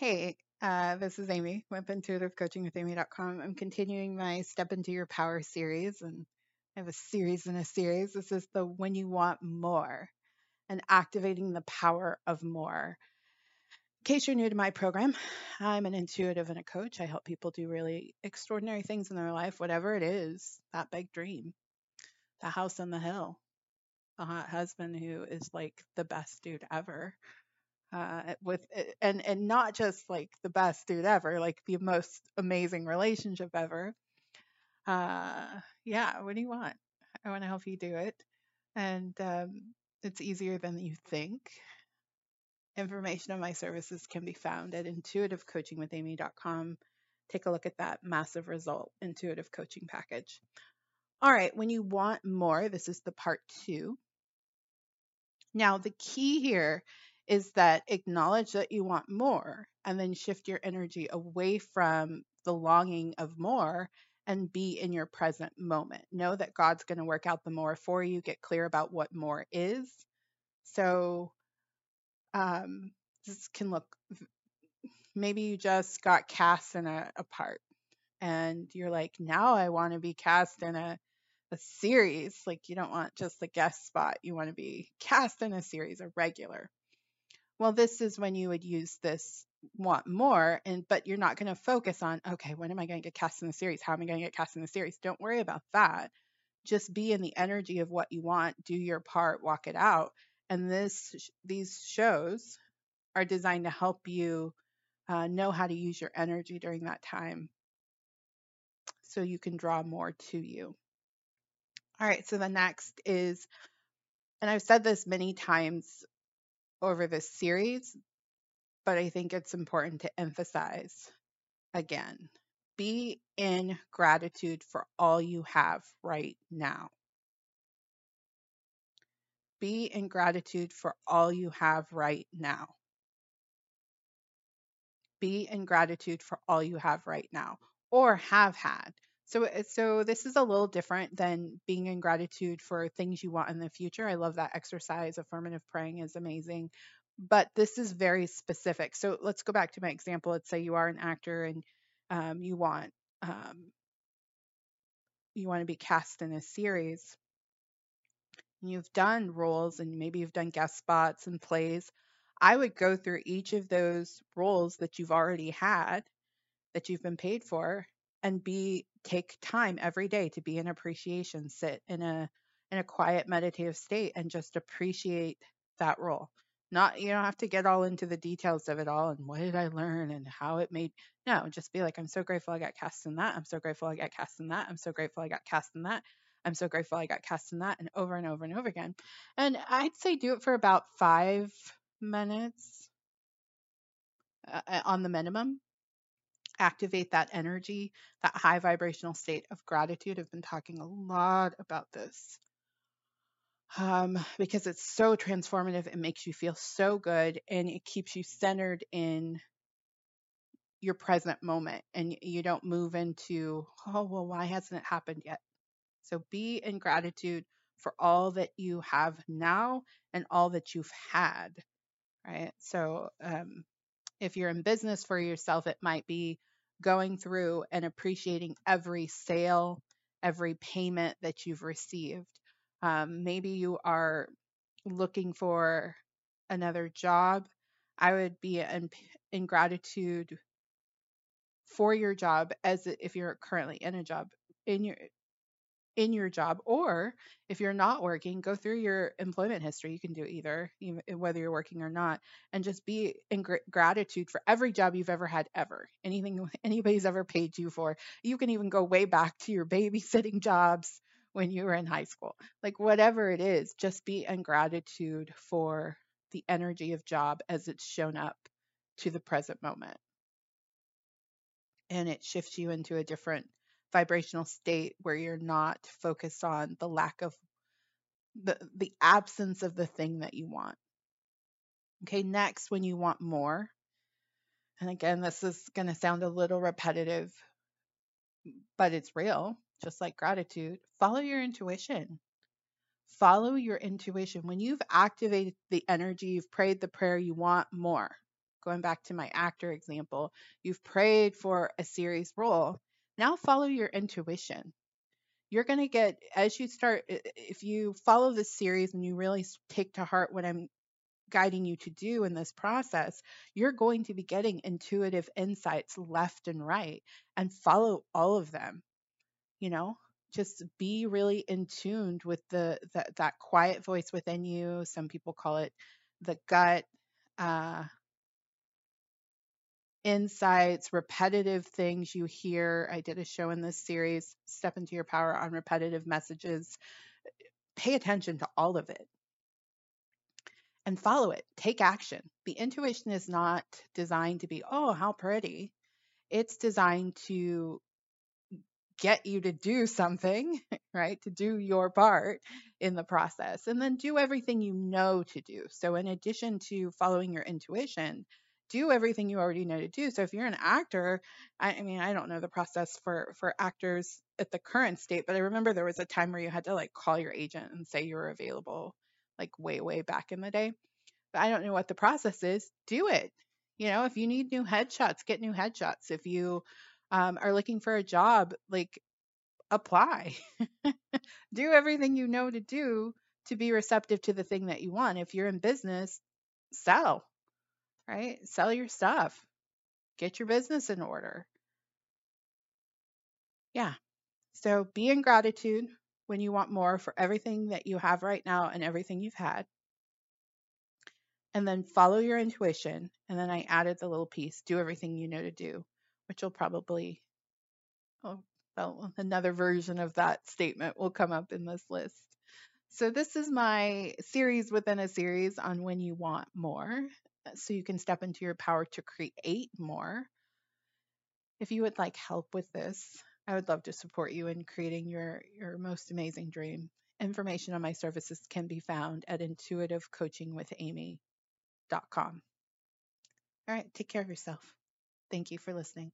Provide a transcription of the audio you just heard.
Hey, uh, this is Amy with intuitivecoachingwithamy.com. I'm continuing my Step Into Your Power series, and I have a series in a series. This is the When You Want More and Activating the Power of More. In case you're new to my program, I'm an intuitive and a coach. I help people do really extraordinary things in their life, whatever it is that big dream, the house on the hill, the hot husband who is like the best dude ever uh, with and and not just like the best dude ever, like the most amazing relationship ever. Uh, yeah, what do you want? I want to help you do it, and um, it's easier than you think. Information on my services can be found at intuitivecoachingwithamy.com. Take a look at that massive result intuitive coaching package. All right, when you want more, this is the part two. Now, the key here is that acknowledge that you want more and then shift your energy away from the longing of more and be in your present moment. Know that God's going to work out the more for you. Get clear about what more is. So, um, this can look maybe you just got cast in a, a part and you're like, now I want to be cast in a a series. Like you don't want just the guest spot. You want to be cast in a series, a regular. Well, this is when you would use this want more and but you're not going to focus on okay when am i going to get cast in the series? How am i going to get cast in the series? Don't worry about that. Just be in the energy of what you want do your part walk it out and this these shows are designed to help you uh, know how to use your energy during that time so you can draw more to you. All right so the next is and i've said this many times over this series, but I think it's important to emphasize again be in gratitude for all you have right now. Be in gratitude for all you have right now. Be in gratitude for all you have right now or have had. So, uh, so this is a little different than being in gratitude for things you want in the future. I love that exercise. Affirmative praying is amazing, but this is very specific. So let's go back to my example. Let's say you are an actor and um, you want um, you want to be cast in a series. You've done roles and maybe you've done guest spots and plays. I would go through each of those roles that you've already had that you've been paid for and be take time every day to be in appreciation sit in a in a quiet meditative state and just appreciate that role. Not you don't have to get all into the details of it all and what did i learn and how it made no just be like i'm so grateful i got cast in that. I'm so grateful i got cast in that. I'm so grateful i got cast in that. I'm so grateful i got cast in that and over and over and over again. And i'd say do it for about five minutes uh, uh on the minimum activate that energy, that high vibrational state of gratitude. I've been talking a lot about this um, because it's so transformative. It makes you feel so good and it keeps you centered in your present moment and you don't move into, oh, well, why hasn't it happened yet? So be in gratitude for all that you have now and all that you've had, right? So, um, if you're in business for yourself, it might be going through and appreciating every sale, every payment that you've received. Um, maybe you are looking for another job. I would be in, in gratitude for your job as if you're currently in a job in your in your job or if you're not working go through your employment history you can do either eh, whether you're working or not and just be in gr- gratitude for every job you've ever had ever anything anybody's ever paid you for. You can even go way back to your babysitting jobs when you were in high school. Like whatever it is just be in gratitude for the energy of job as it's shown up to the present moment. And it shifts you into a different vibrational state where you're not focused on the lack of the the absence of the thing that you want. Okay, next when you want more. And again, this is going to sound a little repetitive, but it's real, just like gratitude. Follow your intuition. Follow your intuition. When you've activated the energy, you've prayed the prayer, you want more. going back to my actor example, you've prayed for a series role. Now follow your intuition. You're going to get, as you start, if you follow this series and you really take to heart what I'm guiding you to do in this process, you're going to be getting intuitive insights left and right and follow all of them. You know, just be really in tuned with the, the that quiet voice within you. Some people call it the gut. Uh, insights, repetitive things you hear. I did a show in this series, Step into Your Power, on repetitive messages. Pay attention to all of it and follow it. Take action. The intuition is not designed to be, oh, how pretty. It's designed to get you to do something, right? To do your part in the process and then do everything you know to do. So, in addition to following your intuition, do everything you already know to do. So if you're an actor, I, I, mean, I don't know the process for for actors at the current state, but I remember there was a time where you had to like call your agent and say you were available, like way way back in the day. But I don't know what the process is. Do it. You know, if you need new headshots, get new headshots. If you um, are looking for a job, like apply. do everything you know to do to be receptive to the thing that you want. If you're in business, sell, right? Sell your stuff. Get your business in order. Yeah. So be in gratitude when you want more for everything that you have right now and everything you've had and then follow your intuition. And then I added the little piece do everything you know to do, which will probably, oh, well, another version of that statement will come up in this list. So, this is my series within a series on when you want more. So, you can step into your power to create more. If you would like help with this, I would love to support you in creating your, your most amazing dream. Information on my services can be found at intuitivecoachingwithamy.com. All right, take care of yourself. Thank you for listening.